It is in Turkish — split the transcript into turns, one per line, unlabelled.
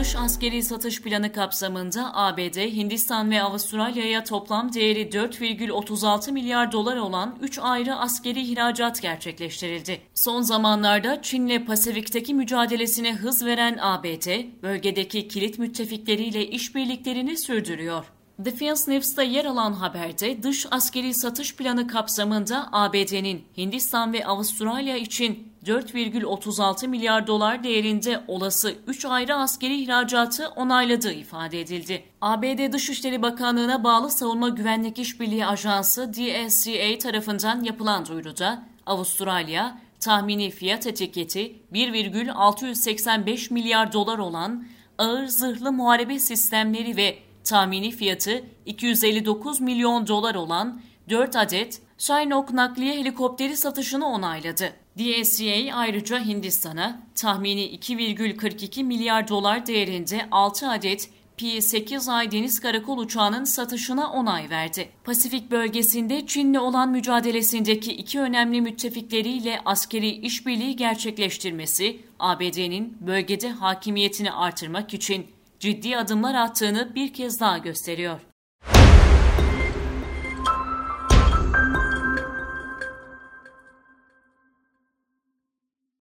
dış askeri satış planı kapsamında ABD, Hindistan ve Avustralya'ya toplam değeri 4,36 milyar dolar olan 3 ayrı askeri ihracat gerçekleştirildi. Son zamanlarda Çin'le Pasifik'teki mücadelesine hız veren ABD, bölgedeki kilit müttefikleriyle işbirliklerini sürdürüyor. Defense News'ta yer alan haberde dış askeri satış planı kapsamında ABD'nin Hindistan ve Avustralya için 4,36 milyar dolar değerinde olası 3 ayrı askeri ihracatı onayladığı ifade edildi. ABD Dışişleri Bakanlığı'na bağlı Savunma Güvenlik İşbirliği Ajansı DSCA tarafından yapılan duyuruda Avustralya tahmini fiyat etiketi 1,685 milyar dolar olan ağır zırhlı muharebe sistemleri ve tahmini fiyatı 259 milyon dolar olan 4 adet Chinook nakliye helikopteri satışını onayladı. DSCA ayrıca Hindistan'a tahmini 2,42 milyar dolar değerinde 6 adet P-8I deniz karakol uçağının satışına onay verdi. Pasifik bölgesinde Çin'le olan mücadelesindeki iki önemli müttefikleriyle askeri işbirliği gerçekleştirmesi, ABD'nin bölgede hakimiyetini artırmak için ciddi adımlar attığını bir kez daha gösteriyor.